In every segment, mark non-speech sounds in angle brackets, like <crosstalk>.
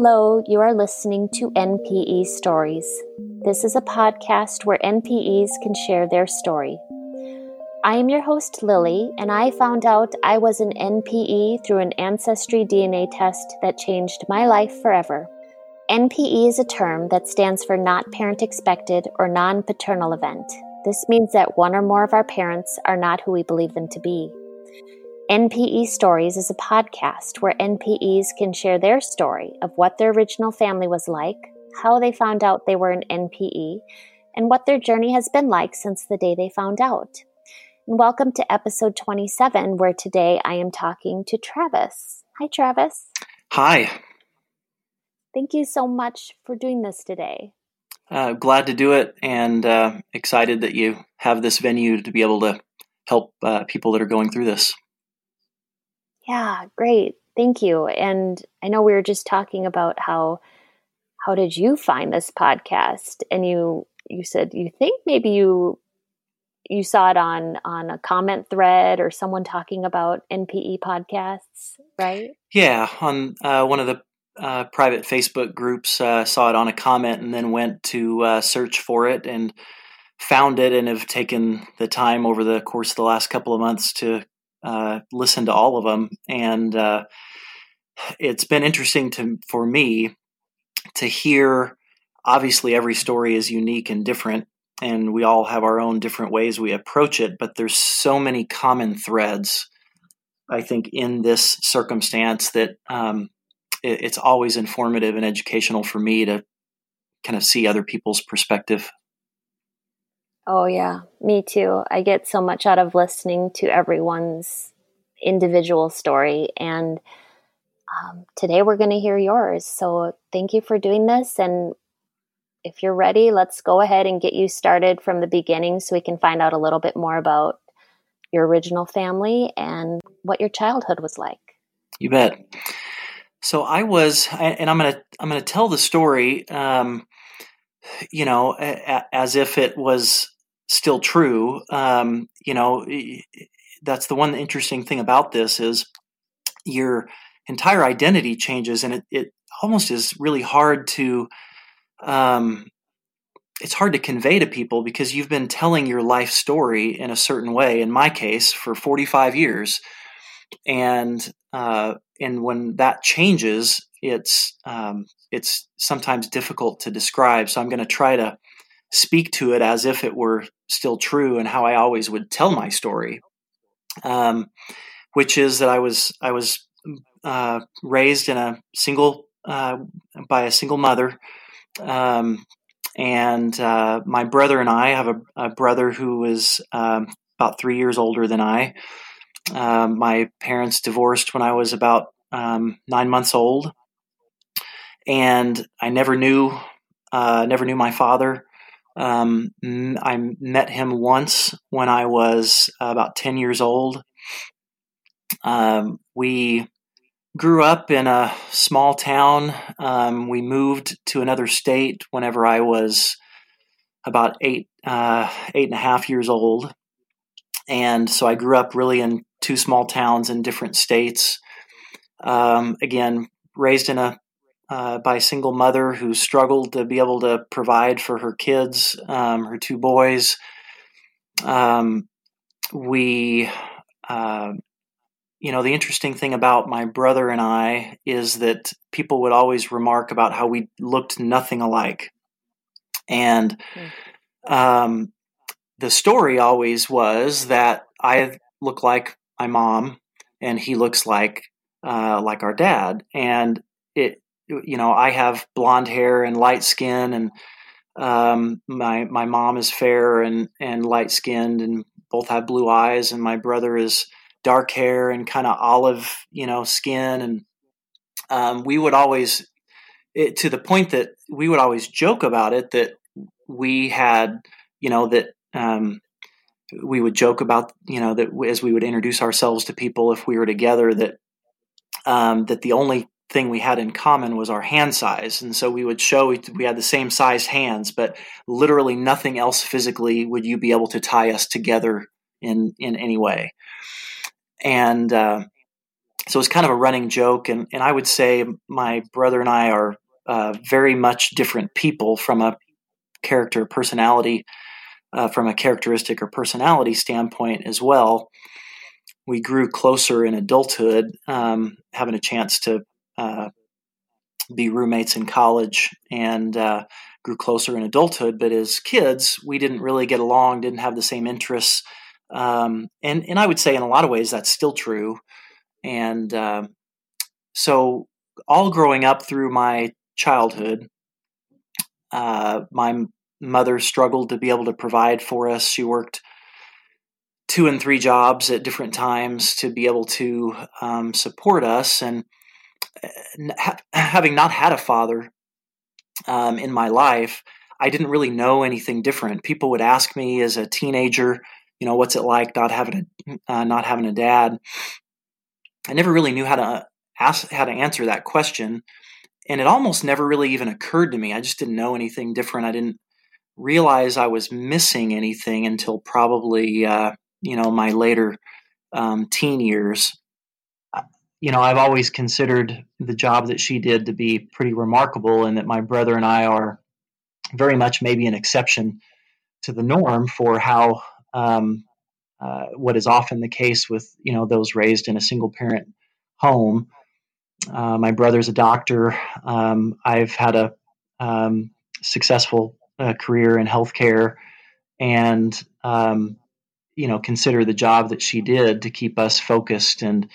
Hello, you are listening to NPE Stories. This is a podcast where NPEs can share their story. I am your host, Lily, and I found out I was an NPE through an Ancestry DNA test that changed my life forever. NPE is a term that stands for Not Parent Expected or Non Paternal Event. This means that one or more of our parents are not who we believe them to be. NPE Stories is a podcast where NPEs can share their story of what their original family was like, how they found out they were an NPE, and what their journey has been like since the day they found out. And welcome to episode 27, where today I am talking to Travis. Hi, Travis. Hi. Thank you so much for doing this today. Uh, glad to do it and uh, excited that you have this venue to be able to help uh, people that are going through this. Yeah, great. Thank you. And I know we were just talking about how how did you find this podcast? And you you said you think maybe you you saw it on on a comment thread or someone talking about NPE podcasts, right? Yeah, on uh, one of the uh, private Facebook groups, uh, saw it on a comment and then went to uh, search for it and found it and have taken the time over the course of the last couple of months to uh, listen to all of them, and uh, it's been interesting to for me to hear. Obviously, every story is unique and different, and we all have our own different ways we approach it. But there's so many common threads, I think, in this circumstance that um, it, it's always informative and educational for me to kind of see other people's perspective. Oh, yeah, me too. I get so much out of listening to everyone's individual story. And um, today we're going to hear yours. So thank you for doing this. And if you're ready, let's go ahead and get you started from the beginning so we can find out a little bit more about your original family and what your childhood was like. You bet. So I was, and I'm gonna I'm gonna tell the story, um, you know, as if it was still true. Um, you know, that's the one interesting thing about this is your entire identity changes, and it, it almost is really hard to. Um, it's hard to convey to people because you've been telling your life story in a certain way. In my case, for 45 years, and uh, and when that changes, it's um, it's sometimes difficult to describe. So I'm going to try to speak to it as if it were still true and how I always would tell my story, um, which is that I was I was uh, raised in a single uh, by a single mother, um, and uh, my brother and I have a, a brother who is um, about three years older than I. Um, my parents divorced when I was about um, nine months old, and I never knew uh, never knew my father. Um, I met him once when I was about 10 years old. Um, we grew up in a small town. Um, we moved to another state whenever I was about eight, uh, eight and a half years old. And so I grew up really in two small towns in different states. Um, again, raised in a uh, by a single mother who struggled to be able to provide for her kids, um, her two boys. Um, we, uh, you know, the interesting thing about my brother and I is that people would always remark about how we looked nothing alike. And hmm. um, the story always was that I look like my mom and he looks like uh, like our dad. And it you know, I have blonde hair and light skin, and um, my my mom is fair and and light skinned, and both have blue eyes, and my brother is dark hair and kind of olive, you know, skin, and um, we would always, it, to the point that we would always joke about it that we had, you know, that um, we would joke about, you know, that as we would introduce ourselves to people if we were together, that um, that the only thing we had in common was our hand size. And so we would show we had the same sized hands, but literally nothing else physically would you be able to tie us together in, in any way. And, uh, so it's kind of a running joke, and and I would say my brother and I are uh, very much different people from a character personality, uh, from a characteristic or personality standpoint as well. We grew closer in adulthood, um, having a chance to uh, be roommates in college and uh, grew closer in adulthood. But as kids, we didn't really get along, didn't have the same interests. Um, and, and I would say in a lot of ways that's still true. And uh, so, all growing up through my childhood, uh, my mother struggled to be able to provide for us. She worked two and three jobs at different times to be able to um, support us. And ha- having not had a father um, in my life, I didn't really know anything different. People would ask me as a teenager, you know, what's it like not having a uh, not having a dad? I never really knew how to ask how to answer that question, and it almost never really even occurred to me. I just didn't know anything different. I didn't realize I was missing anything until probably uh, you know my later um, teen years you know, I've always considered the job that she did to be pretty remarkable, and that my brother and I are very much maybe an exception to the norm for how um, uh, what is often the case with you know those raised in a single parent home. Uh, my brother's a doctor. Um, I've had a um, successful uh, career in healthcare, and um, you know consider the job that she did to keep us focused and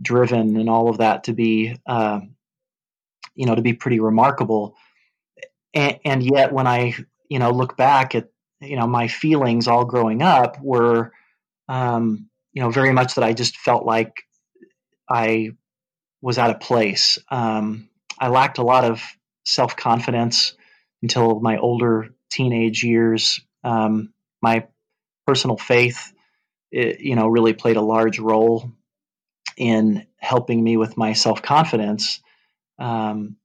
driven and all of that to be uh, you know to be pretty remarkable. And, and, yet when i you know look back at you know my feelings all growing up were um, you know very much that i just felt like i was out of place. Um, i lacked a lot of self-confidence until my older teenage years. Um, my personal faith it, you know really played a large role in helping me with my self confidence. Um,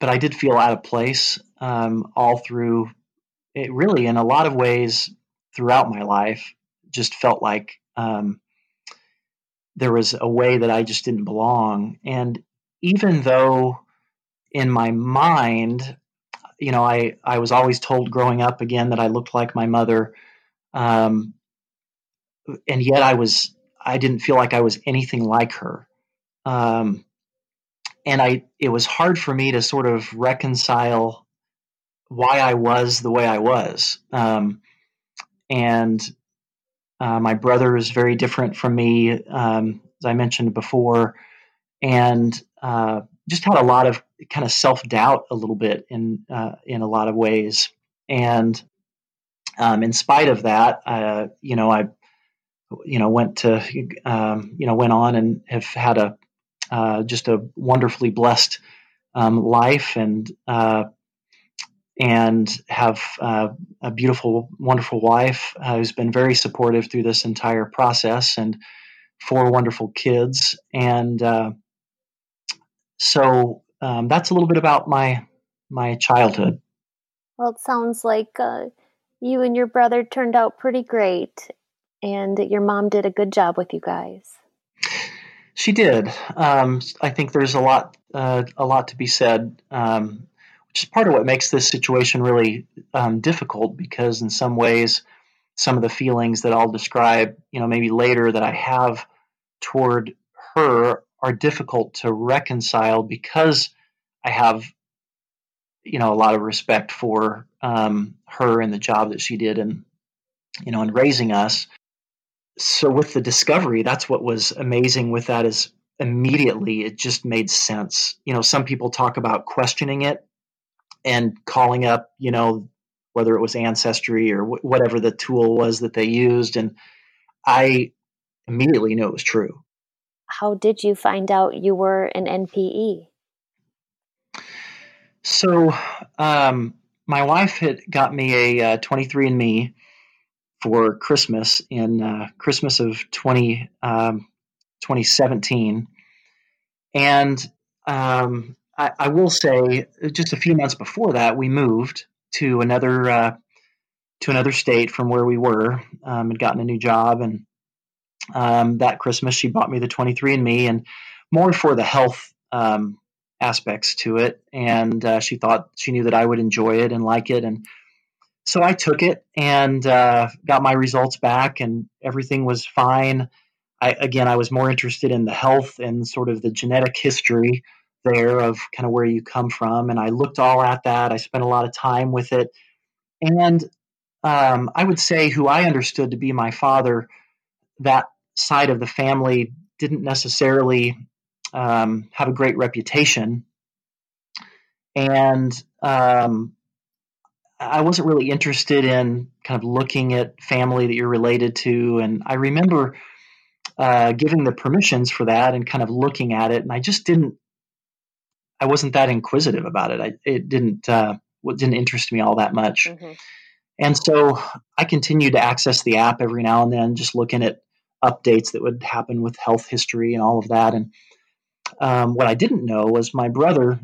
but I did feel out of place um, all through it, really, in a lot of ways, throughout my life. Just felt like um, there was a way that I just didn't belong. And even though in my mind, you know, I, I was always told growing up again that I looked like my mother. Um, and yet I was I didn't feel like I was anything like her. Um, and I, it was hard for me to sort of reconcile why I was the way I was. Um, and uh, my brother is very different from me, um, as I mentioned before, and uh, just had a lot of kind of self doubt a little bit in uh, in a lot of ways. And um, in spite of that, uh, you know, I you know, went to, um, you know, went on and have had a uh, just a wonderfully blessed um, life and uh, and have uh, a beautiful, wonderful wife uh, who's been very supportive through this entire process and four wonderful kids. And uh, so um, that's a little bit about my my childhood. Well, it sounds like uh, you and your brother turned out pretty great, and your mom did a good job with you guys. She did. Um, I think there's a lot, uh, a lot to be said, um, which is part of what makes this situation really um, difficult. Because in some ways, some of the feelings that I'll describe, you know, maybe later that I have toward her are difficult to reconcile because I have, you know, a lot of respect for um, her and the job that she did and you know in raising us so with the discovery that's what was amazing with that is immediately it just made sense. You know some people talk about questioning it and calling up you know whether it was ancestry or wh- whatever the tool was that they used and i immediately knew it was true. How did you find out you were an npe so um, my wife had got me a uh, 23andme for Christmas in uh, Christmas of 20, um, 2017. And um, I, I, will say, just a few months before that, we moved to another uh, to another state from where we were. Um, had gotten a new job, and um, that Christmas, she bought me the 23andMe and more for the health um, aspects to it. And uh, she thought she knew that I would enjoy it and like it. And so I took it and uh, got my results back, and everything was fine. I, again, I was more interested in the health and sort of the genetic history there of kind of where you come from. And I looked all at that. I spent a lot of time with it. And um, I would say who I understood to be my father, that side of the family didn't necessarily um, have a great reputation. And um, I wasn't really interested in kind of looking at family that you're related to. And I remember uh, giving the permissions for that and kind of looking at it. And I just didn't, I wasn't that inquisitive about it. I, it didn't, uh, didn't interest me all that much. Mm-hmm. And so I continued to access the app every now and then, just looking at updates that would happen with health history and all of that. And um, what I didn't know was my brother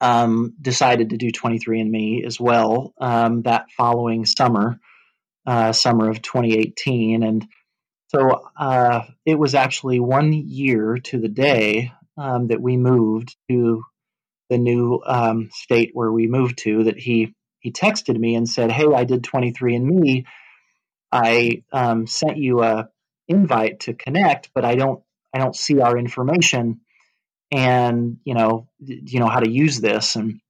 um, decided to do 23andMe as well um, that following summer, uh, summer of 2018. And so uh, it was actually one year to the day um, that we moved to the new um, state where we moved to that he he texted me and said, "Hey, I did 23andMe. I um, sent you a invite to connect, but I don't I don't see our information, and you know you know how to use this." And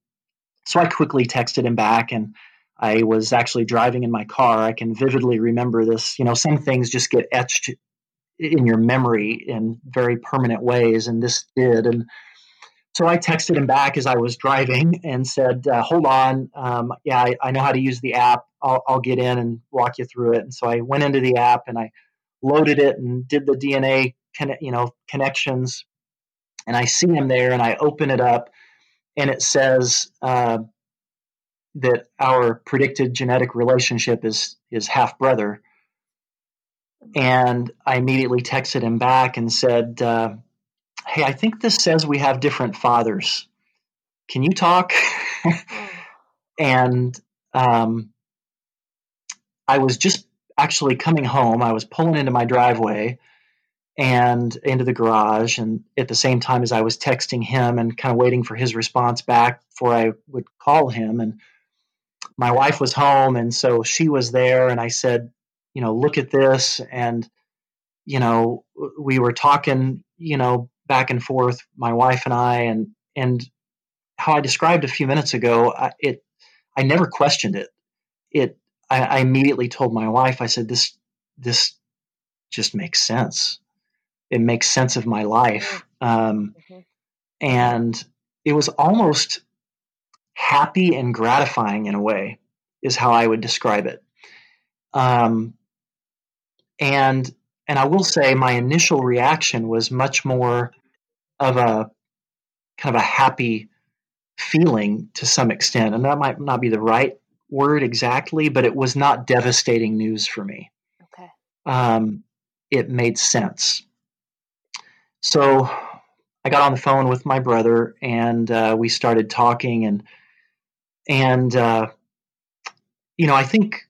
so I quickly texted him back, and I was actually driving in my car. I can vividly remember this. You know, some things just get etched in your memory in very permanent ways, and this did. And so I texted him back as I was driving and said, uh, "Hold on, um, yeah, I, I, know how to use the app. I'll, I'll, get in and walk you through it." And so I went into the app and I loaded it and did the DNA, you know, connections. And I see him there, and I open it up, and it says uh, that our predicted genetic relationship is is half brother. And I immediately texted him back and said. Uh, hey, I think this says we have different fathers. Can you talk? <laughs> and um, I was just actually coming home. I was pulling into my driveway and into the garage, and at the same time as I was texting him and kind of waiting for his response back before I would call him. And my wife was home, and so she was there, and I said, you know, look at this. And, you know, we were talking, you know, back and forth, my wife and I, and and how I described a few minutes ago, I, it I never questioned it. It I, I immediately told my wife, I said, "This this just makes sense. It makes sense of my life." Um, mm-hmm. And it was almost happy and gratifying in a way, is how I would describe it. Um, and and I will say my initial reaction was much more of a kind of a happy feeling to some extent. And that might not be the right word exactly, but it was not devastating news for me. Okay. Um, it made sense. So I got on the phone with my brother and uh, we started talking and and uh, you know I think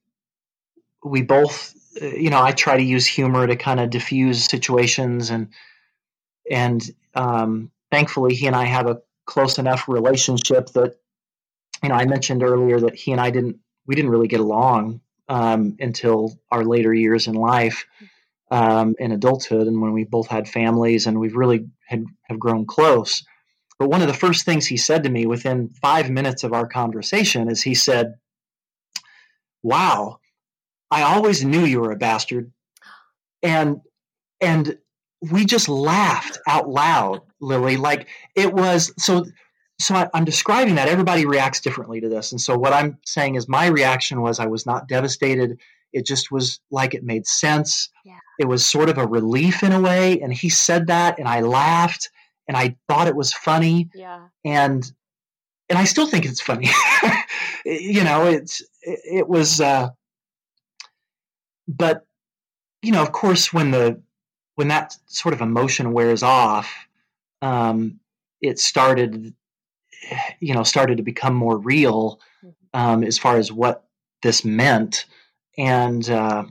we both you know I try to use humor to kind of diffuse situations and and um, thankfully, he and I have a close enough relationship that, you know, I mentioned earlier that he and I didn't, we didn't really get along um, until our later years in life, um, in adulthood, and when we both had families, and we've really had have grown close. But one of the first things he said to me within five minutes of our conversation is he said, "Wow, I always knew you were a bastard," and and we just laughed out loud, Lily. Like it was so. So I, am describing that everybody reacts differently to this, and so what I'm saying is my reaction was I was not devastated. It just was like it made sense. Yeah. It was sort of a relief in a way, and he said that, and I laughed, and I thought it was funny. Yeah. And and I still think it's funny. <laughs> you know, it's it, it was. Uh, but you know, of course, when the when that sort of emotion wears off, um, it started, you know, started to become more real um, as far as what this meant. And uh,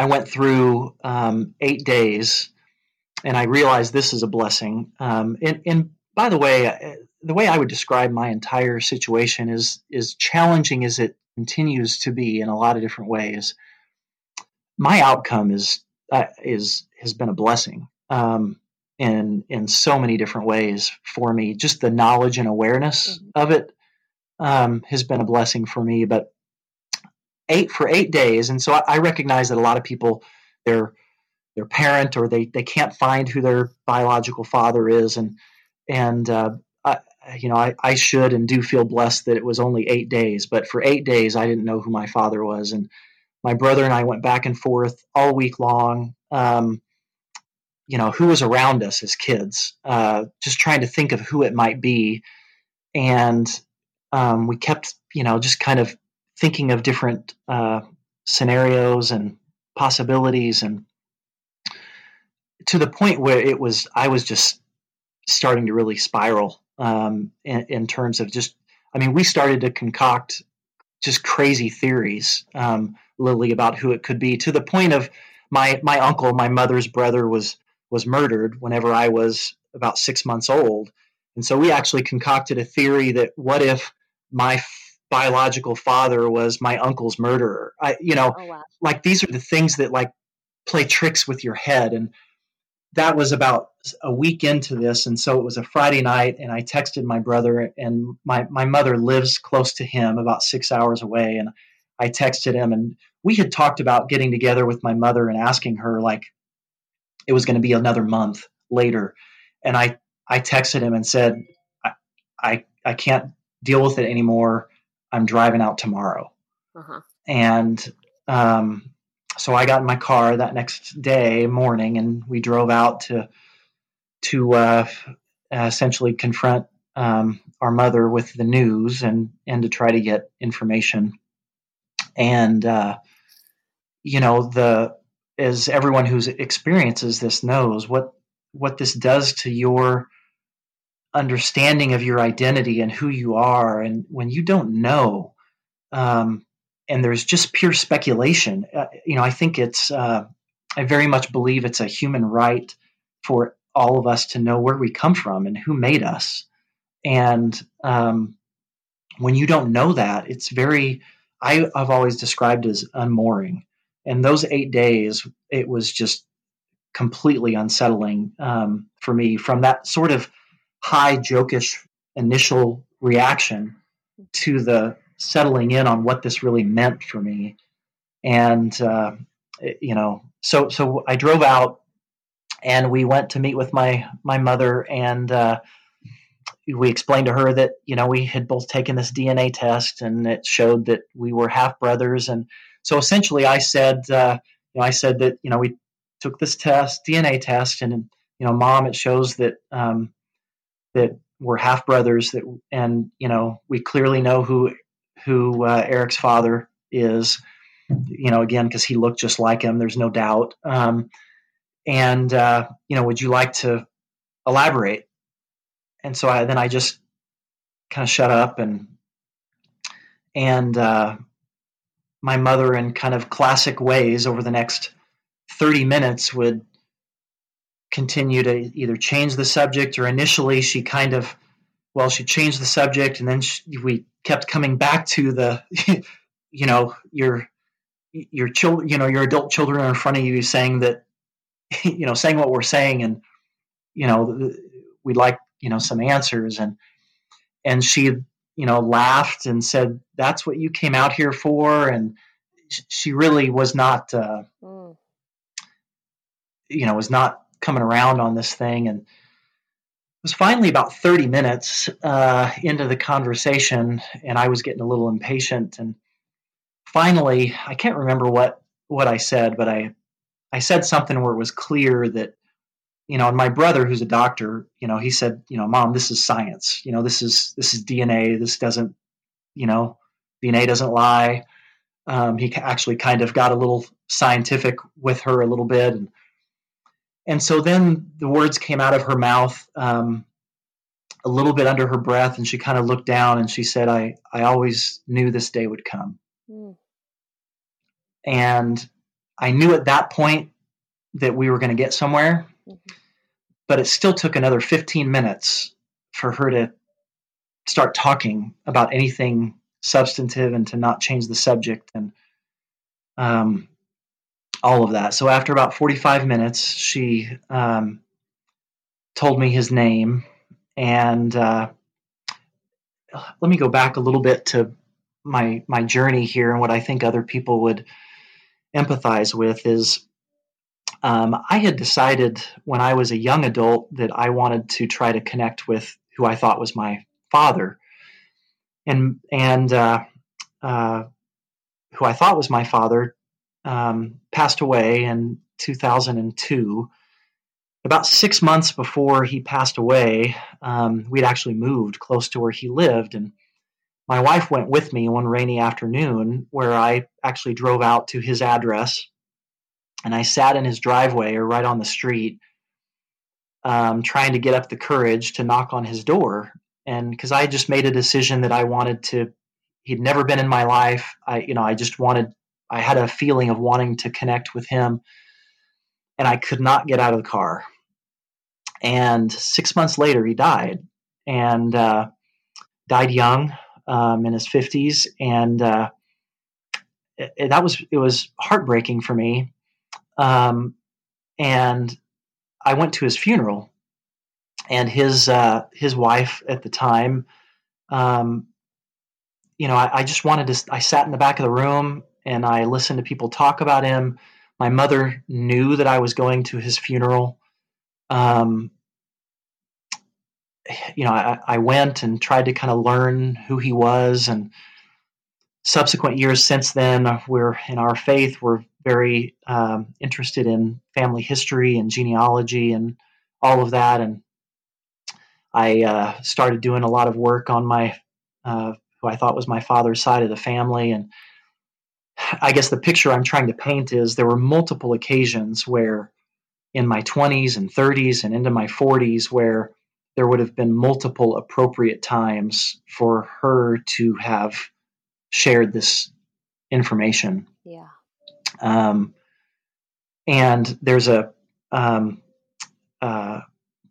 I went through um, eight days, and I realized this is a blessing. Um, and, and by the way, uh, the way I would describe my entire situation is is challenging as it continues to be in a lot of different ways. My outcome is uh, is has been a blessing um, in in so many different ways for me. Just the knowledge and awareness mm-hmm. of it um, has been a blessing for me. But eight for eight days, and so I, I recognize that a lot of people their their parent or they they can't find who their biological father is, and and uh, I, you know I, I should and do feel blessed that it was only eight days, but for eight days I didn't know who my father was, and my brother and I went back and forth all week long. Um, you know who was around us as kids, uh, just trying to think of who it might be, and um, we kept you know just kind of thinking of different uh, scenarios and possibilities and to the point where it was i was just starting to really spiral um, in, in, terms of just i mean we started to concoct just crazy theories um, lily about who it could be to the point of my my uncle my mother's brother was was murdered whenever i was about six months old. And so we actually concocted a theory that what if my biological father was my uncle's murderer. I, you know, oh, wow. like these are the things that like play tricks with your head. And that was about a week into this. And so it was a Friday night and I texted my brother and my, my mother lives close to him about six hours away. And I texted him and we had talked about getting together with my mother and asking her like it was going to be another month later. And I, I texted him and said, I, I, I can't deal with it anymore. I'm driving out tomorrow. Uh-huh. And um, so I got in my car that next day morning, and we drove out to to uh, essentially confront um, our mother with the news and and to try to get information. And uh, you know the as everyone who's experiences this knows what what this does to your understanding of your identity and who you are. And when you don't know, um, and there's just pure speculation, uh, you know, I think it's, uh, I very much believe it's a human right for all of us to know where we come from and who made us. And um, when you don't know that, it's very, I, I've always described as unmooring. And those eight days, it was just completely unsettling um, for me from that sort of high jokish initial reaction to the settling in on what this really meant for me. And uh, you know so so i drove out and we went to meet with my my mother and uh, we explained to her that you know we had both taken this dna test and it showed that we were half brothers. And so essentially i said uh, you know i said that you know we took this test dna test and you know mom it shows that um, that were half brothers that and you know we clearly know who who uh, Eric's father is you know again because he looked just like him there's no doubt. Um, and uh, you know would you like to elaborate? And so I then I just kind of shut up and and uh, my mother in kind of classic ways over the next 30 minutes would continue to either change the subject or initially she kind of well she changed the subject and then she, we kept coming back to the <laughs> you know your your children you know your adult children are in front of you saying that <laughs> you know saying what we're saying and you know we'd like you know some answers and and she you know laughed and said that's what you came out here for and she really was not uh, mm. you know was not coming around on this thing and it was finally about 30 minutes uh, into the conversation and i was getting a little impatient and finally i can't remember what what i said but i i said something where it was clear that you know and my brother who's a doctor you know he said you know mom this is science. You know this is this is dna this doesn't you know dna doesn't lie. Um, he actually kind of got a little scientific with her a little bit and and so then the words came out of her mouth um, a little bit under her breath, and she kind of looked down and she said, I, I always knew this day would come. Mm. And I knew at that point that we were going to get somewhere, mm-hmm. but it still took another 15 minutes for her to start talking about anything substantive and to not change the subject and um, all of that. So after about 45 minutes, she um, told me his name. And uh, let me go back a little bit to my my journey here and what I think other people would empathize with is um, I had decided when I was a young adult that I wanted to try to connect with who I thought was my father, and and uh, uh, who I thought was my father um, passed away in 2002. About six months before he passed away, um, we'd actually moved close to where he lived, and my wife went with me one rainy afternoon where I actually drove out to his address and I sat in his driveway or right on the street, um, trying to get up the courage to knock on his door. And because I just made a decision that I wanted to, he'd never been in my life. I, you know, I just wanted, I had a feeling of wanting to connect with him and I could not get out of the car. And six months later, he died and uh, died young um, in his 50s, and uh, it, that was it was heartbreaking for me. Um, and I went to his funeral, and his uh, his wife at the time, um, you know, I, I just wanted to. I sat in the back of the room and I listened to people talk about him. My mother knew that I was going to his funeral. Um, you know, I, I went and tried to kind of learn who he was. And subsequent years since then, we're in our faith, we're very um, interested in family history and genealogy and all of that. And I uh, started doing a lot of work on my, uh, who I thought was my father's side of the family. And I guess the picture I'm trying to paint is there were multiple occasions where in my 20s and 30s and into my 40s where there would have been multiple appropriate times for her to have shared this information. Yeah. Um, and there's a um, uh,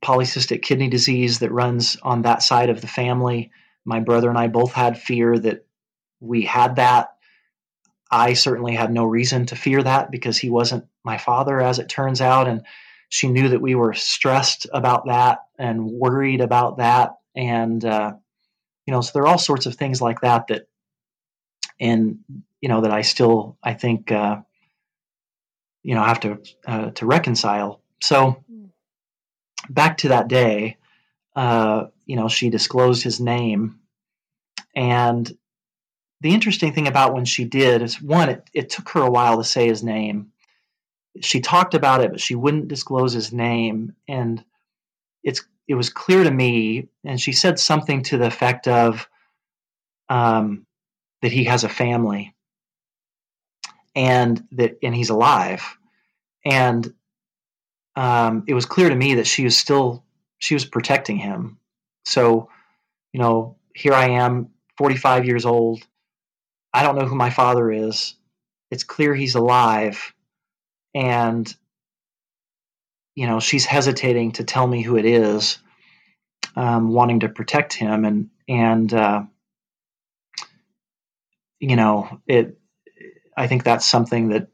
polycystic kidney disease that runs on that side of the family. My brother and I both had fear that we had that. I certainly had no reason to fear that because he wasn't my father, as it turns out. And she knew that we were stressed about that and worried about that and uh, you know so there are all sorts of things like that that and you know that i still i think uh, you know have to uh, to reconcile so back to that day uh, you know she disclosed his name and the interesting thing about when she did is one it, it took her a while to say his name she talked about it, but she wouldn't disclose his name. And it's it was clear to me, and she said something to the effect of um, that he has a family and that and he's alive. And um, it was clear to me that she was still she was protecting him. So, you know, here I am, 45 years old. I don't know who my father is. It's clear he's alive. And you know she's hesitating to tell me who it is um, wanting to protect him. And and uh, you know it i think that's something that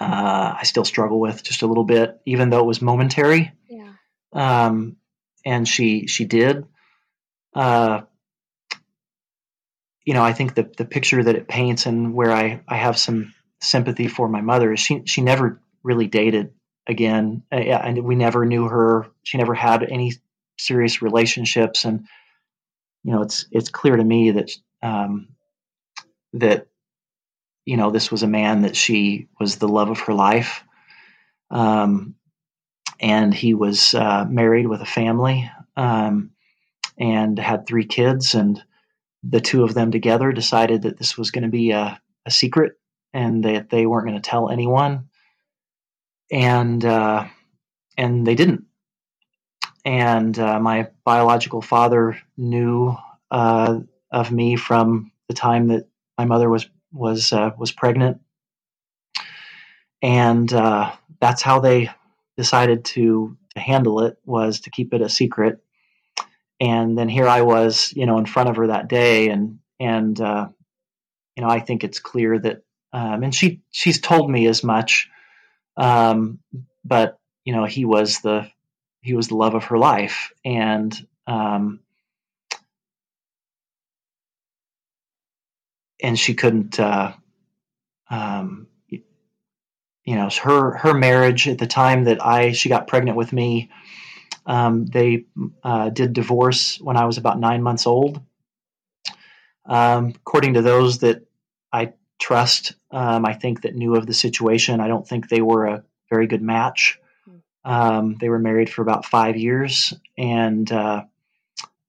uh, i still struggle with just a little bit even though it was momentary. Yeah. Um, and she she did. Uh, you know i think the the picture that it paints and where i i have some sympathy for my mother is she she never really dated again, uh, and we never knew her. She never had any serious relationships, and you know, it's it's clear to me that um, that you know this was a man that she was the love of her life, um, and he was uh, married with a family um, and had three kids, and the two of them together decided that this was going to be a, a secret and that they weren't going to tell anyone, and uh, and they didn't. And uh, my biological father knew uh, of me from the time that my mother was was uh, was pregnant, and uh, that's how they decided to to handle it was to keep it a secret. And then here I was, you know, in front of her that day, and and uh, you know, I think it's clear that, um, and she she's told me as much, um, but you know, he was the he was the love of her life, and um, and she couldn't, uh, um, you know, her her marriage at the time that I she got pregnant with me, um, they uh, did divorce when I was about nine months old. Um, according to those that I trust, um, I think that knew of the situation. I don't think they were a very good match. Um, they were married for about five years, and uh,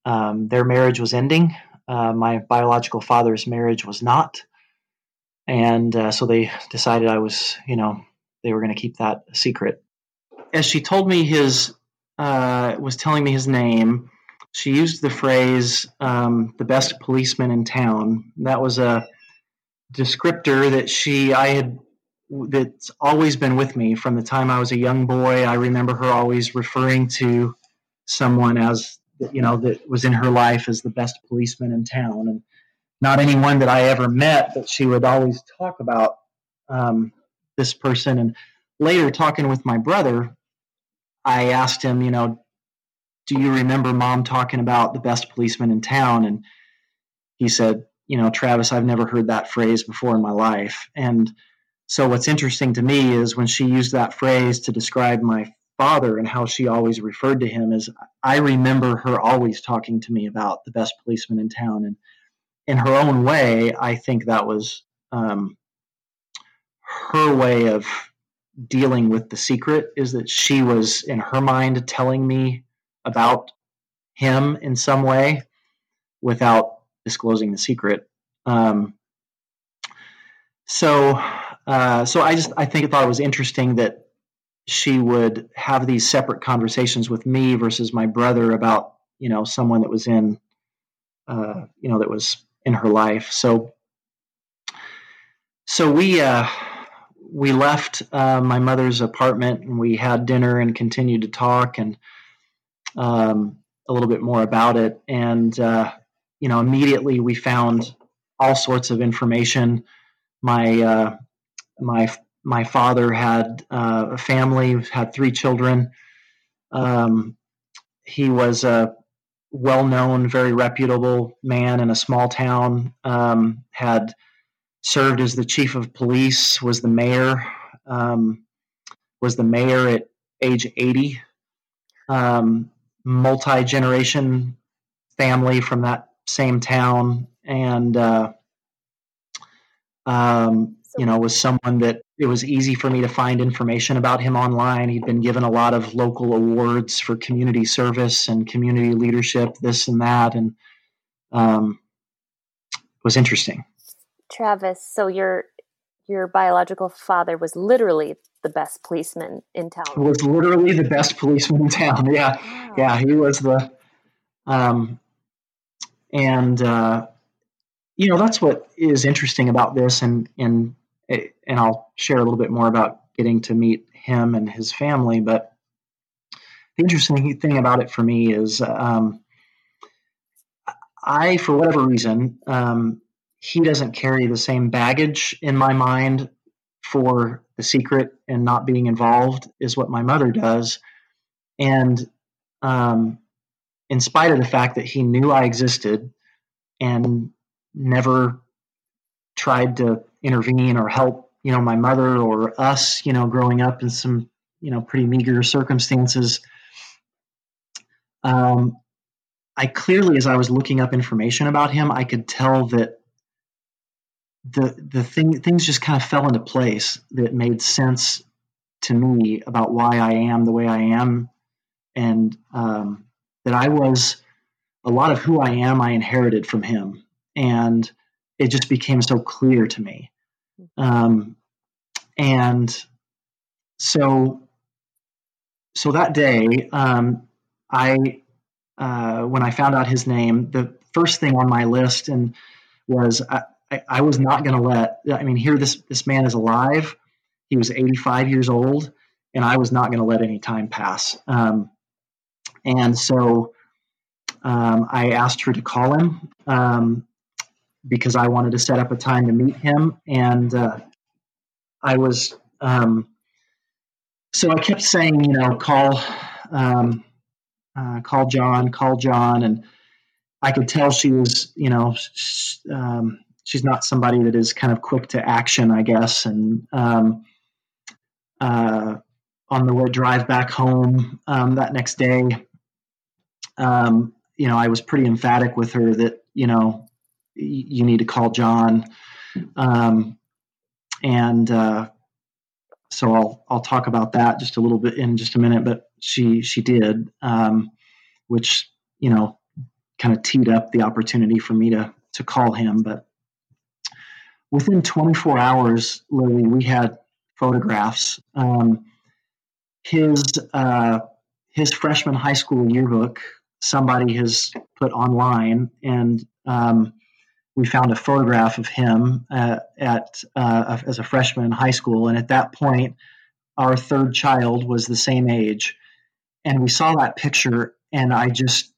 um, their marriage was ending. Uh, my biological father's marriage was not, and uh, so they decided I was, you know, they were going to keep that secret. As she told me his, uh, was telling me his name, she used the phrase um, "the best policeman in town." That was a descriptor that she I had that's always been with me from the time I was a young boy. I remember her always referring to someone as you know that was in her life as the best policeman in town, and not anyone that I ever met, but she would always talk about um, this person. And later, talking with my brother, I asked him, you know, do you remember mom talking about the best policeman in town? And he said, you know, Travis, I've never heard that phrase before in my life. And so what's interesting to me is when she used that phrase to describe my father and how she always referred to him is I remember her always talking to me about the best policeman in town. And in her own way, I think that was um, her way of dealing with the secret is that she was in her mind telling me about him in some way without disclosing the secret. Um, so, uh, so I just I think I thought it was interesting that she would have these separate conversations with me versus my brother about you know someone that was in uh, you know that was in her life. So, so we uh, we left uh, my mother's apartment and we had dinner and continued to talk and um, a little bit more about it. And, uh, you know, immediately we found all sorts of information. My, uh, my, my father had uh, a family, had three children. Um, he was a well known, very reputable man in a small town, um, had served as the chief of police, was the mayor, um, was the mayor at age 80. Um, multi generation family from that same town, and uh, um, you know was someone that it was easy for me to find information about him online. He'd been given a lot of local awards for community service and community leadership, this and that, and um, was interesting. Travis, so your your biological father was literally the best policeman in town. Was literally the best policeman in town. <laughs> Yeah, wow. yeah, he was the, um, and uh, you know that's what is interesting about this, and and and I'll share a little bit more about getting to meet him and his family. But the interesting thing about it for me is, um, I, for whatever reason, um, he doesn't carry the same baggage in my mind for the secret and not being involved is what my mother does. And um, in spite of the fact that he knew I existed and never tried to intervene or help, you know, my mother or us, you know, growing up in some, you know, pretty meager circumstances. Um, I clearly, as I was looking up information about him, I could tell that the the thing things just kind of fell into place that made sense to me about why I am the way I am, and um, that I was a lot of who I am. I inherited from him, and it just became so clear to me. Um, and so, so that day, um, I uh, when I found out his name, the first thing on my list and was I, I, I was not going to let. I mean, here this this man is alive. he was 85 years old, and I was not going to let any time pass. Um, and so um, I asked her to call him um, because I wanted to set up a time to meet him. And uh, I was, um, so I kept saying, you know, call, um, uh, call John, call John. And I could tell she was, you know, um, she's not somebody that is kind of quick to action, I guess. And um, uh, on the drive back home that next day, um, you know, I was pretty emphatic with her that, you know, y- you need to call John. Um, and uh, so I'll, I'll talk about that just a little bit in just a minute, but she, she did, um, which, you know, kind of teed up the opportunity for me to, to call him. But within 24 hours, Lily, we had photographs. Um, his, uh, his freshman high school yearbook somebody has put online, and um, we found a photograph of him uh, at uh, as a freshman in high school. And at that point, our third child was the same age, and we saw that picture, and I just,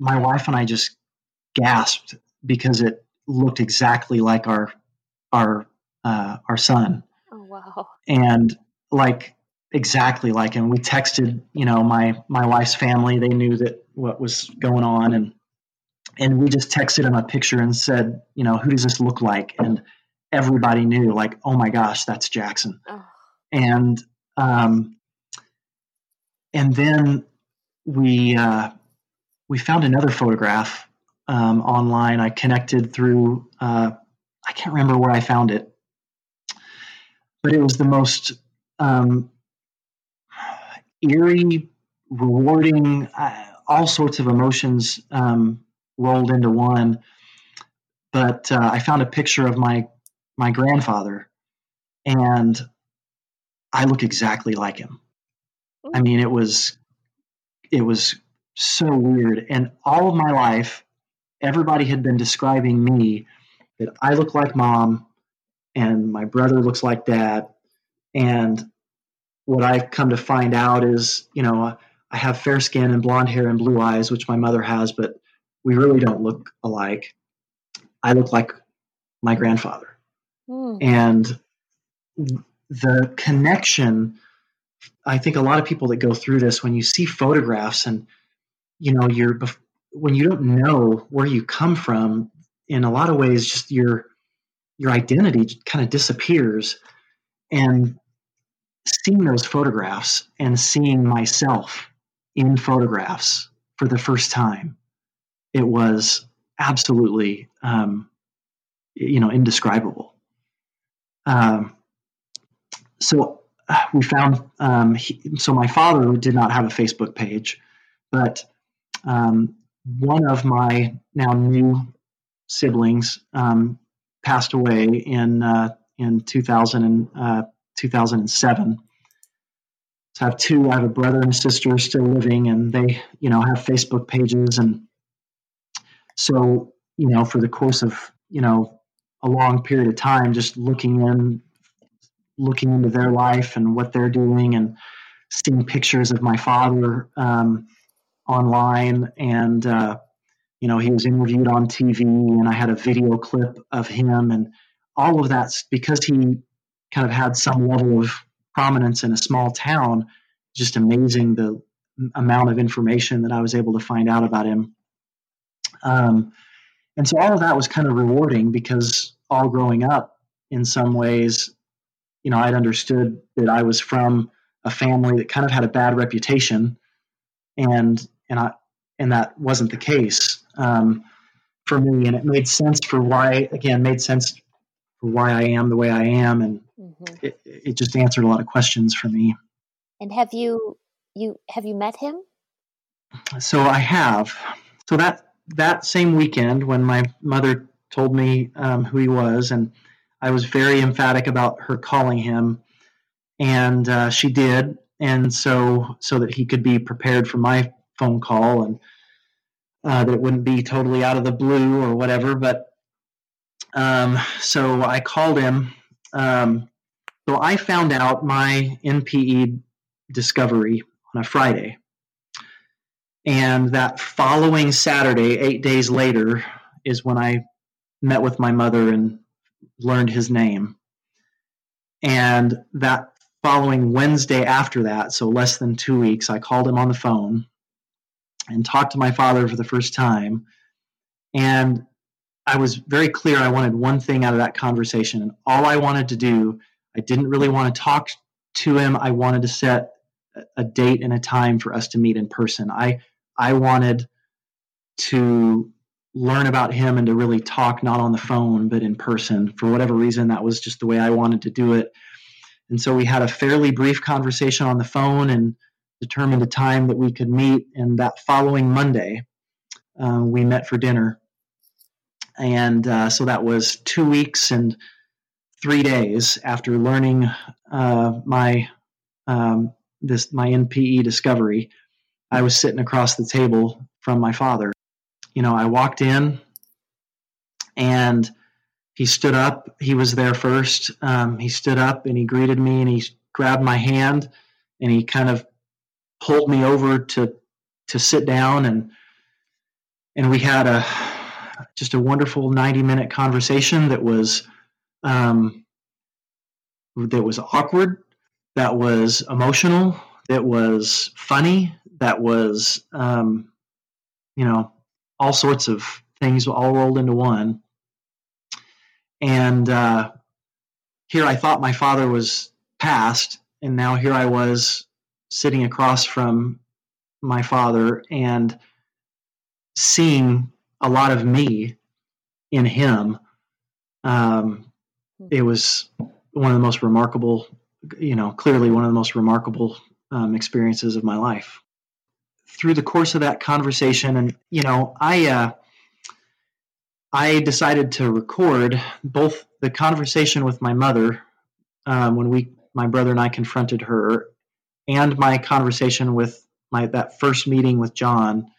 my wife and I just gasped because it looked exactly like our our uh, our son. Oh wow! And like exactly like him. We texted, you know, my my wife's family. They knew that what was going on, and and we just texted him a picture and said, you know, who does this look like? And everybody knew, like, oh my gosh, that's Jackson. Oh. And um, and then we uh, we found another photograph um, online. I connected through. Uh, I can't remember where I found it, but it was the most um, eerie, rewarding, uh, all sorts of emotions um, rolled into one. But uh, I found a picture of my my grandfather, and I look exactly like him. I mean, it was it was so weird. And all of my life, everybody had been describing me that I look like mom, and my brother looks like dad, and what I've come to find out is, you know, I have fair skin and blonde hair and blue eyes, which my mother has, but we really don't look alike. I look like my grandfather. Mm. And the connection, I think a lot of people that go through this, when you see photographs and, you know, you're, when you don't know where you come from, in a lot of ways, just your, your identity kind of disappears. And seeing those photographs and seeing myself in photographs for the first time, it was absolutely, um, you know, indescribable. Um, so uh, we found, um, he, so my father did not have a Facebook page, but um, one of my now new siblings um, passed away in uh, in 2000 and, uh, 2007. So I have two. I have a brother and a sister still living, and they, you know, have Facebook pages. And so, you know, for the course of, you know, a long period of time, just looking in, looking into their life and what they're doing, and seeing pictures of my father um, online. And, uh, you know, he was interviewed on TV, and I had a video clip of him, and all of that because he kind of had some level of prominence in a small town. Just amazing the amount of information that I was able to find out about him. Um, and so all of that was kind of rewarding because all growing up, in some ways, you know, I'd understood that I was from a family that kind of had a bad reputation, and and I and that wasn't the case um, for me, and it made sense for why again made sense for why I am the way I am, and mm-hmm. it, it just answered a lot of questions for me. And have you you have you met him? So I have. So that that same weekend when my mother told me um, who he was, and I was very emphatic about her calling him, and uh, she did, and so so that he could be prepared for my phone call and uh, that it wouldn't be totally out of the blue or whatever. But um, so I called him um, So I found out my NPE discovery on a Friday. And that following Saturday, eight days later, is when I met with my mother and learned his name. And that following Wednesday after that, so less than two weeks, I called him on the phone and talked to my father for the first time. And I was very clear I wanted one thing out of that conversation. And all I wanted to do, I didn't really want to talk to him. I wanted to set a date and a time for us to meet in person. I I wanted to learn about him and to really talk not on the phone but in person. For whatever reason, that was just the way I wanted to do it. And so we had a fairly brief conversation on the phone and determined a time that we could meet. And that following Monday, uh, we met for dinner. And uh, so that was two weeks and three days after learning uh, my um, this my NPE discovery. I was sitting across the table from my father. You know, I walked in and he stood up. He was there first. Um, he stood up and he greeted me and he grabbed my hand and he kind of pulled me over to to sit down and and we had a just a wonderful 90 minute conversation that was um, that was awkward that was emotional that was funny that was um, you know all sorts of things all rolled into one. And uh, here I thought my father was passed, and now here I was sitting across from my father and seeing a lot of me in him. Um, it was one of the most remarkable, you know, clearly one of the most remarkable um, experiences of my life. Through the course of that conversation, and you know, I uh, I decided to record both the conversation with my mother um, when we, my brother and I, confronted her, and my conversation with my that first meeting with John.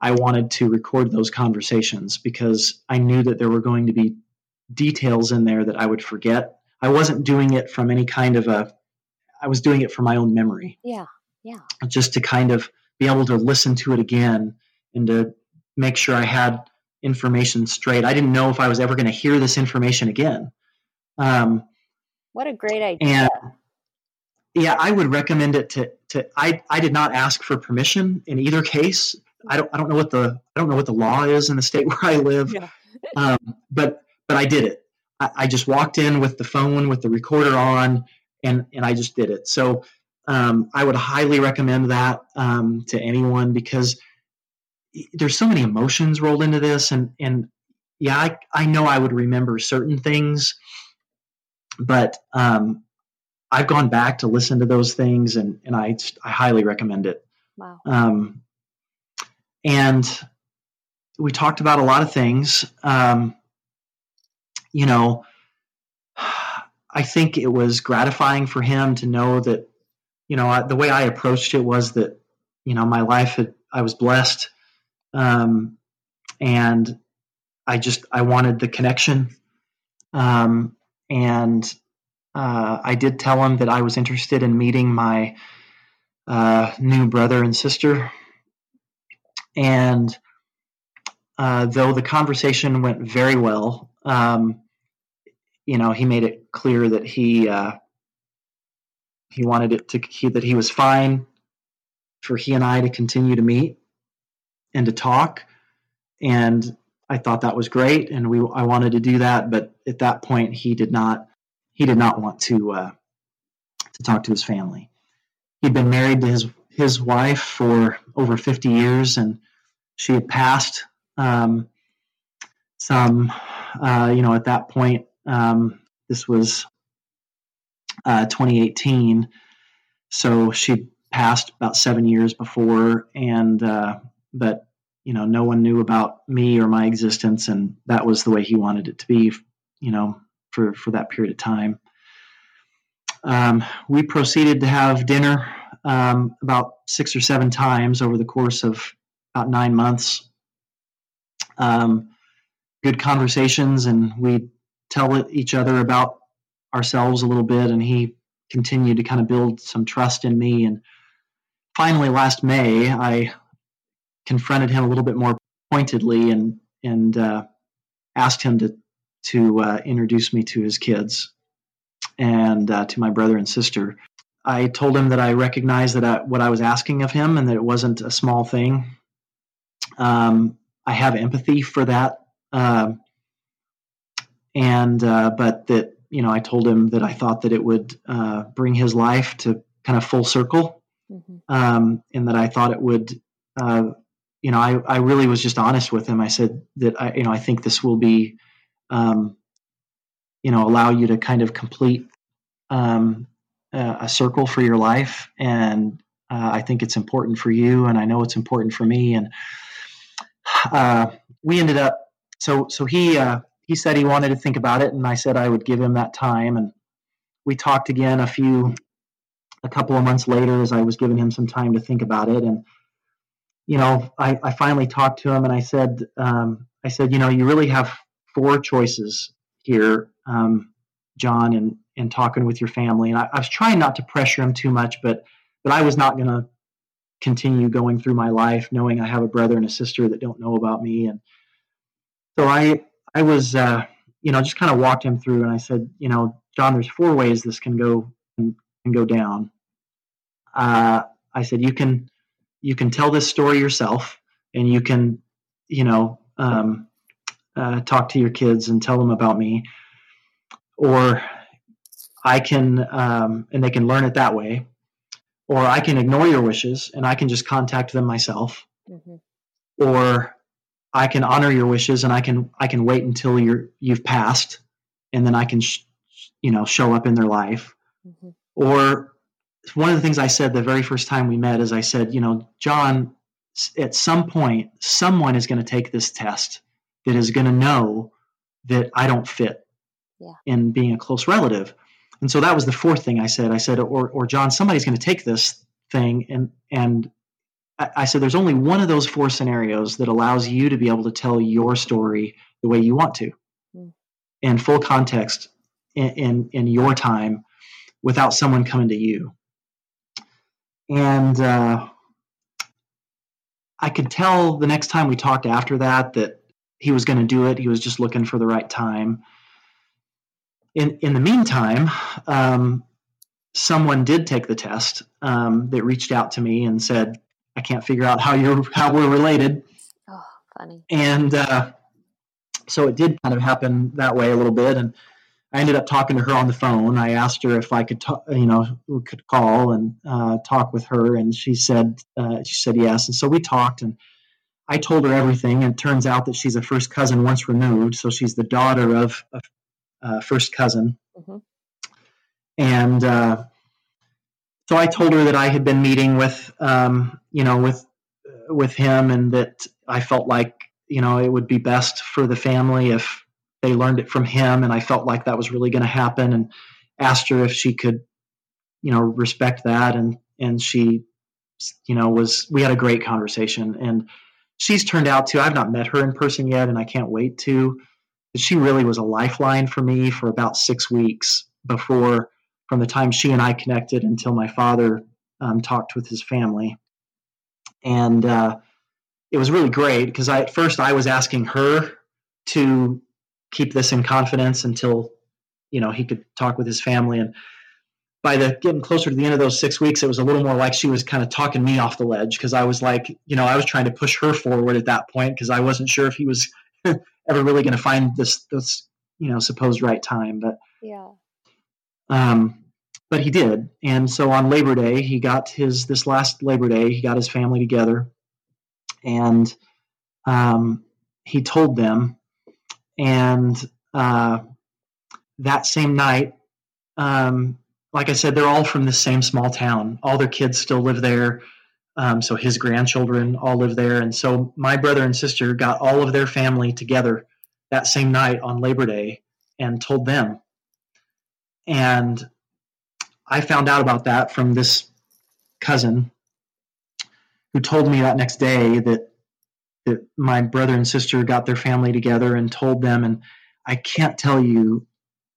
I wanted to record those conversations because I knew that there were going to be details in there that I would forget. I wasn't doing it from any kind of a. I was doing it for my own memory. Yeah, yeah. Just to kind of be able to listen to it again and to make sure I had information straight. I didn't know if I was ever going to hear this information again. Um, what a great idea! And yeah, I would recommend it to to. I I did not ask for permission in either case. I don't I don't know what the I don't know what the law is in the state <laughs> where I live, yeah. um, but but I did it. I, I, just walked in with the phone with the recorder on, and and I just did it. So um, I would highly recommend that um, to anyone because there's so many emotions rolled into this and and yeah i, I know i would remember certain things but um, i've gone back to listen to those things and and i i highly recommend it. Wow. Um, and we talked about a lot of things. Um, you know i think it was gratifying for him to know that you know I, the way i approached it was that you know my life had i was blessed um, and I just I wanted the connection, um, and uh, I did tell him that I was interested in meeting my uh, new brother and sister, and uh, though the conversation went very well, um, you know, he made it clear that he uh, he wanted it to he, that he was fine for he and I to continue to meet and to talk. And I thought that was great, and we I wanted to do that, but at that point he did not he did not want to uh, to talk to his family. He'd been married to his his wife for over 50 years, and she had passed. Um, some, uh, you know, at that point, um, this was uh, 2018, so she passed about seven years before, and uh, but you know no one knew about me or my existence and that was the way he wanted it to be you know for for that period of time um, we proceeded to have dinner um, about six or seven times over the course of about nine months um, good conversations and we tell each other about ourselves a little bit, and he continued to kind of build some trust in me. And finally, last May, I confronted him a little bit more pointedly and and uh, asked him to to uh, introduce me to his kids and uh, to my brother and sister. I told him that I recognized that I, what I was asking of him and that it wasn't a small thing. Um, I have empathy for that, um, and uh, but that you know I told him that I thought that it would uh, bring his life to kind of full circle, mm-hmm. um, and that I thought it would uh, you know, I, I really was just honest with him. I said that I, you know, I think this will be, um, you know, allow you to kind of complete um, a, circle for your life, and uh, I think it's important for you, and I know it's important for me. And uh, we ended up, so so he uh, he said he wanted to think about it, and I said I would give him that time, and we talked again a few, a couple of months later, as I was giving him some time to think about it, and you know, I, I finally talked to him and I said, um, I said, you know, you really have four choices here, um, John, and and talking with your family. And I, I, was trying not to pressure him too much, but but I was not going to continue going through my life knowing I have a brother and a sister that don't know about me. And so I I was, uh, you know, just kind of walked him through, and I said, you know, John, there's four ways this can go can, can go down. Uh, I said you can you can tell this story yourself and you can you know um, uh, talk to your kids and tell them about me. Or i can um, and they can learn it that way. Or i can ignore your wishes and i can just contact them myself. Mm-hmm. or i can honor your wishes and i can i can wait until you're you've passed and then i can sh- you know show up in their life. Mm-hmm. or one of the things I said the very first time we met is I said, you know, John, at some point, someone is going to take this test that is going to know that I don't fit yeah. in being a close relative. And so that was the fourth thing I said. I said, or, or John, somebody's going to take this thing and, and I, I said, there's only one of those four scenarios that allows you to be able to tell your story the way you want to mm. in full context in, in, in your time without someone coming to you and uh, I could tell the next time we talked after that that he was going to do it. He was just looking for the right time. In in the meantime, um, someone did take the test um, that reached out to me and said, "I can't figure out how you're how we're related." Oh, funny. And uh, so it did kind of happen that way a little bit, and I ended up talking to her on the phone. I asked her if I could, talk, you know, could call and uh, talk with her, and she said uh, she said yes. And so we talked, and I told her everything. And it turns out that she's a first cousin once removed, so she's the daughter of a uh, first cousin. Mm-hmm. And uh, so I told her that I had been meeting with, um, you know, with with him, and that I felt like you know it would be best for the family if they learned it from him, and I felt like that was really going to happen. And asked her if she could, you know, respect that, and and she, you know, was we had a great conversation, and she's turned out to. I've not met her in person yet, and I can't wait to. But she really was a lifeline for me for about six weeks before, from the time she and I connected until my father um, talked with his family, and uh, it was really great because I at first I was asking her to keep this in confidence until you know he could talk with his family and by the getting closer to the end of those six weeks it was a little more like she was kind of talking me off the ledge because i was like you know i was trying to push her forward at that point because i wasn't sure if he was <laughs> ever really going to find this this you know supposed right time but yeah. um but he did. And so on labor day he got his this last labor day he got his family together and um he told them and uh, that same night, um, like I said, they're all from the same small town. All their kids still live there. Um, so his grandchildren all live there. And so my brother and sister got all of their family together that same night on Labor Day and told them. And I found out about that from this cousin who told me that next day that that my brother and sister got their family together and told them and i can't tell you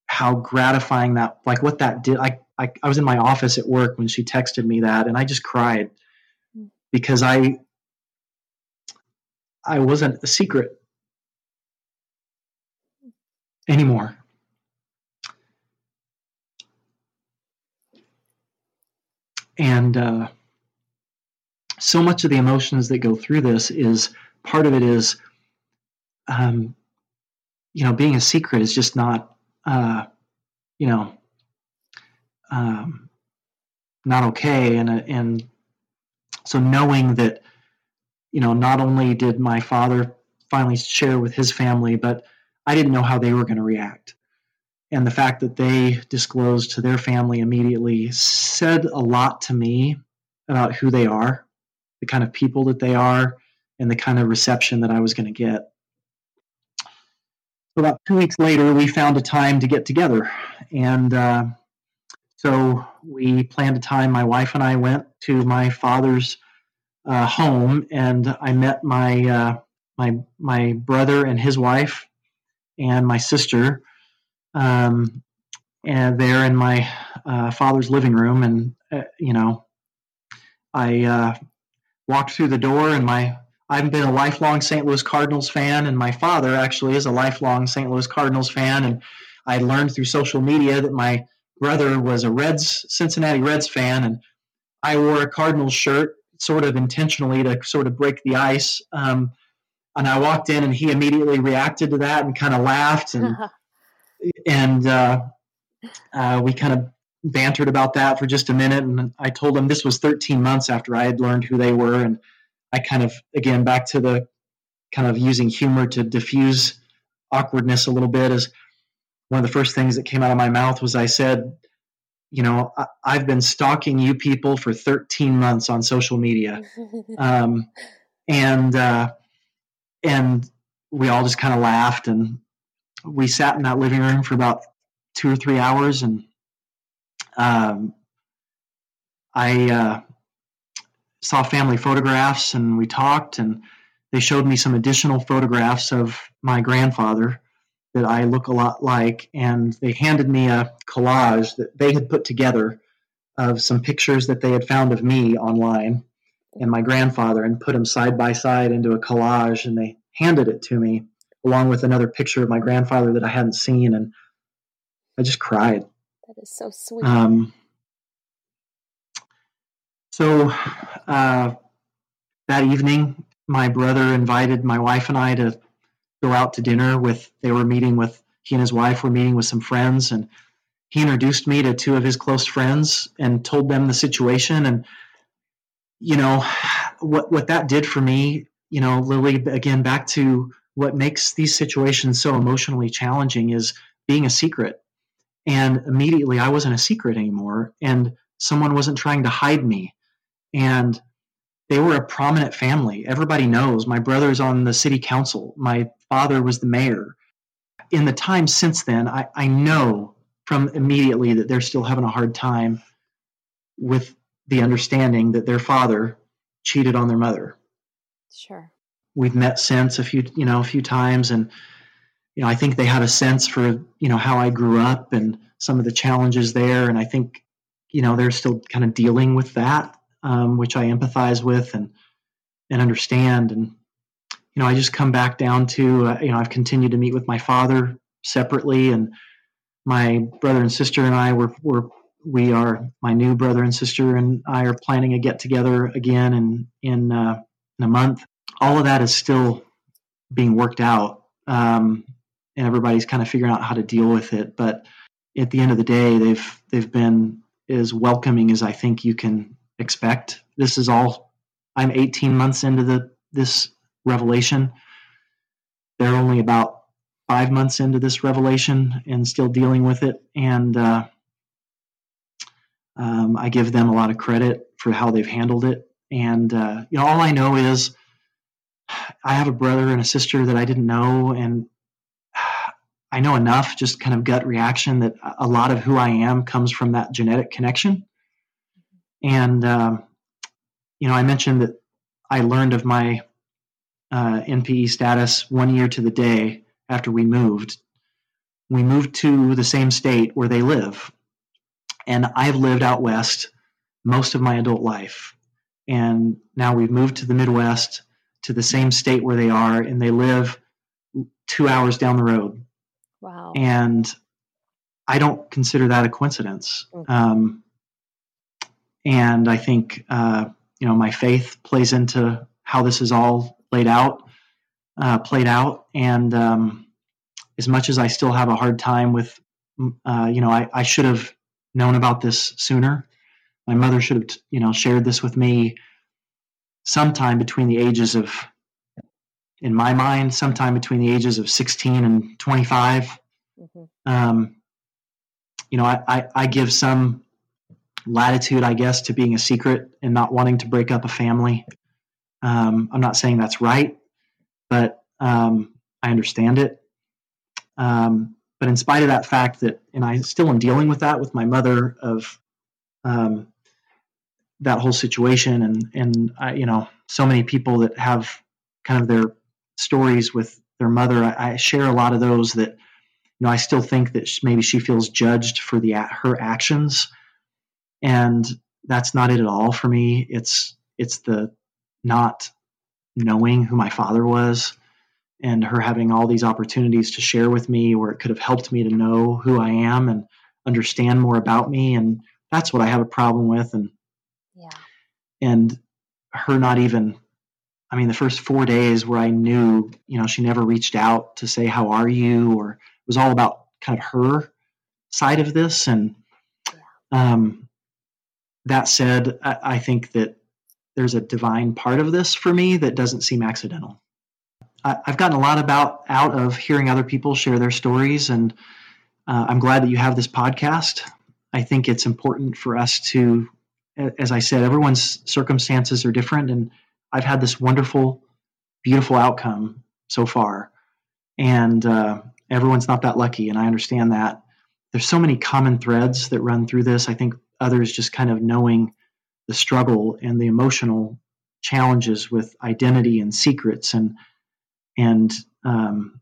how gratifying that, like what that did. I, I, I was in my office at work when she texted me that, and I just cried because I, I wasn't a secret anymore. And uh, so much of the emotions that go through this is part of it is, um, you know, being a secret is just not, uh, you know, um, not okay. And, and so knowing that, you know, not only did my father finally share with his family, but I didn't know how they were going to react. And the fact that they disclosed to their family immediately said a lot to me about who they are, the kind of people that they are, and the kind of reception that I was going to get. About two weeks later, we found a time to get together. And uh, so we planned a time. My wife and I went to my father's uh, home, and I met my uh, my my brother and his wife, and my sister, um, and there in my uh, father's living room. And uh, you know, I uh, walked through the door, and my I've been a lifelong St. Louis Cardinals fan, and my father actually is a lifelong St. Louis Cardinals fan. And I learned through social media that my brother was a Reds, Cincinnati Reds fan, and I wore a Cardinals shirt, sort of intentionally to sort of break the ice. Um, and I walked in, and he immediately reacted to that and kind of laughed, and <laughs> and uh, uh, we kind of bantered about that for just a minute. And I told him this was 13 months after I had learned who they were, and I kind of, again, back to the kind of using humor to diffuse awkwardness a little bit is one of the first things that came out of my mouth was I said, you know, I, have been stalking you people for 13 months on social media. <laughs> Um, and, uh, and we all just kind of laughed and we sat in that living room for about two or three hours and, um, I, uh, saw family photographs and we talked and they showed me some additional photographs of my grandfather that I look a lot like and they handed me a collage that they had put together of some pictures that they had found of me online and my grandfather and put them side by side into a collage and they handed it to me along with another picture of my grandfather that I hadn't seen and I just cried. That is so sweet. Um, so uh, that evening, my brother invited my wife and I to go out to dinner with. They were meeting with he and his wife were meeting with some friends, and he introduced me to two of his close friends and told them the situation. And you know what what that did for me. You know, Lily. Again, back to what makes these situations so emotionally challenging is being a secret. And immediately, I wasn't a secret anymore, and someone wasn't trying to hide me and they were a prominent family. Everybody knows. My brother's on the city council. My father was the mayor. In the time since then, I, I know from immediately that they're still having a hard time with the understanding that their father cheated on their mother. Sure. We've met since a few, you know, a few times, and you know, I think they have a sense for you know how I grew up and some of the challenges there, and I think you know they're still kind of dealing with that um, which I empathize with and and understand. And you know, I just come back down to uh, you know I've continued to meet with my father separately, and my brother and sister and I were were we are my new brother and sister and I are planning a get together again in in, uh, in a month. All of that is still being worked out, um, and everybody's kind of figuring out how to deal with it. But at the end of the day, they've they've been as welcoming as I think you can expect. This is all. I'm 18 months into the this revelation. They're only about five months into this revelation and still dealing with it. And uh, um, I give them a lot of credit for how they've handled it. And uh, you know, all I know is I have a brother and a sister that I didn't know, and I know enough, just kind of gut reaction, that a lot of who I am comes from that genetic connection. And, um, you know, I mentioned that I learned of my uh, NPE status one year to the day after we moved. we moved to the same state where they live. And I've lived out west most of my adult life. And now we've moved to the Midwest to the same state where they are, and they live two hours down the road. Wow. And I don't consider that a coincidence. Mm-hmm. Um, and I think, uh, you know, my faith plays into how this is all laid out, uh, played out. And um, as much as I still have a hard time with, uh, you know, I, I should have known about this sooner. My mother should have, you know, shared this with me sometime between the ages of, in my mind, sometime between the ages of 16 and 25. hmm Um, you know, I, I, I give some latitude, I guess, to being a secret and not wanting to break up a family. Um, I'm not saying that's right, but um, I understand it. Um, but in spite of that fact that, and I still am dealing with that with my mother of um, that whole situation, and and I, you know, so many people that have kind of their stories with their mother. I, I share a lot of those that, you know, I still think that maybe she feels judged for the her actions, and that's not it at all for me. It's it's the not knowing who my father was and her having all these opportunities to share with me where it could have helped me to know who I am and understand more about me. And that's what I have a problem with. And Yeah. and her not even I mean the first 4 days where I knew, you know, she never reached out to say how are you? or it was all about kind of her side of this. And um that said, I, think that there's a divine part of this for me that doesn't seem accidental. I, I've gotten a lot about out of hearing other people share their stories, and uh, I'm glad that you have this podcast. I think it's important for us to, as I said, everyone's circumstances are different, and I've had this wonderful, beautiful outcome so far, and uh, everyone's not that lucky, and I understand that. There's so many common threads that run through this. I think others just kind of knowing the struggle and the emotional challenges with identity and secrets and and um,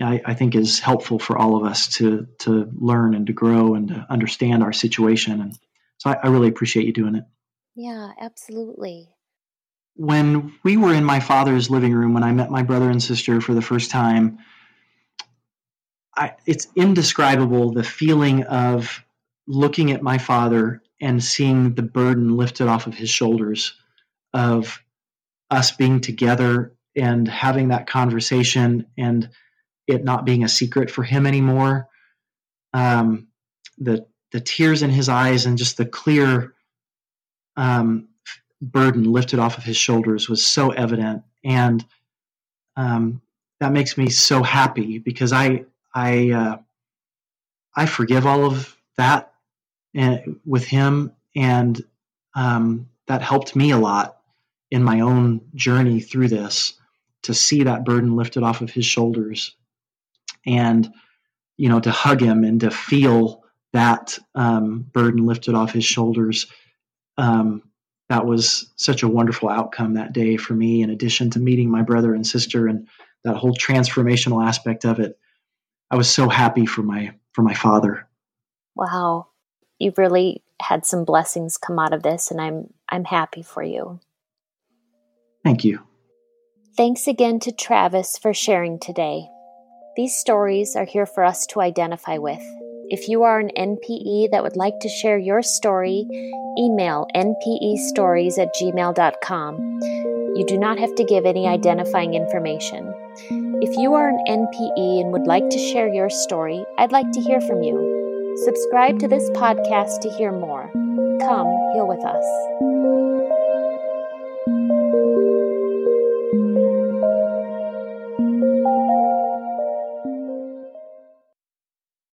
I, I think is helpful for all of us to to learn and to grow and to understand our situation and so I, I really appreciate you doing it Yeah, absolutely. when we were in my father's living room when I met my brother and sister for the first time, I, it's indescribable the feeling of looking at my father and seeing the burden lifted off of his shoulders of us being together and having that conversation and it not being a secret for him anymore. Um, the the tears in his eyes and just the clear um, burden lifted off of his shoulders was so evident and um, that makes me so happy because i i uh, i forgive all of that and, with him and um, that helped me a lot in my own journey through this to see that burden lifted off of his shoulders and you know to hug him and to feel that um, burden lifted off his shoulders. Um, that was such a wonderful outcome that day for me in addition to meeting my brother and sister and that whole transformational aspect of it. I was so happy for my for my father. Wow. You've really had some blessings come out of this and I'm I'm happy for you. thank you Thanks again to Travis for sharing today. These stories are here for us to identify with. If you are an NPE that would like to share your story, email npestories at gmail.com. You do not have to give any identifying information. If you are an NPE and would like to share your story, I'd like to hear from you. Subscribe to this podcast to hear more. Come heal with us.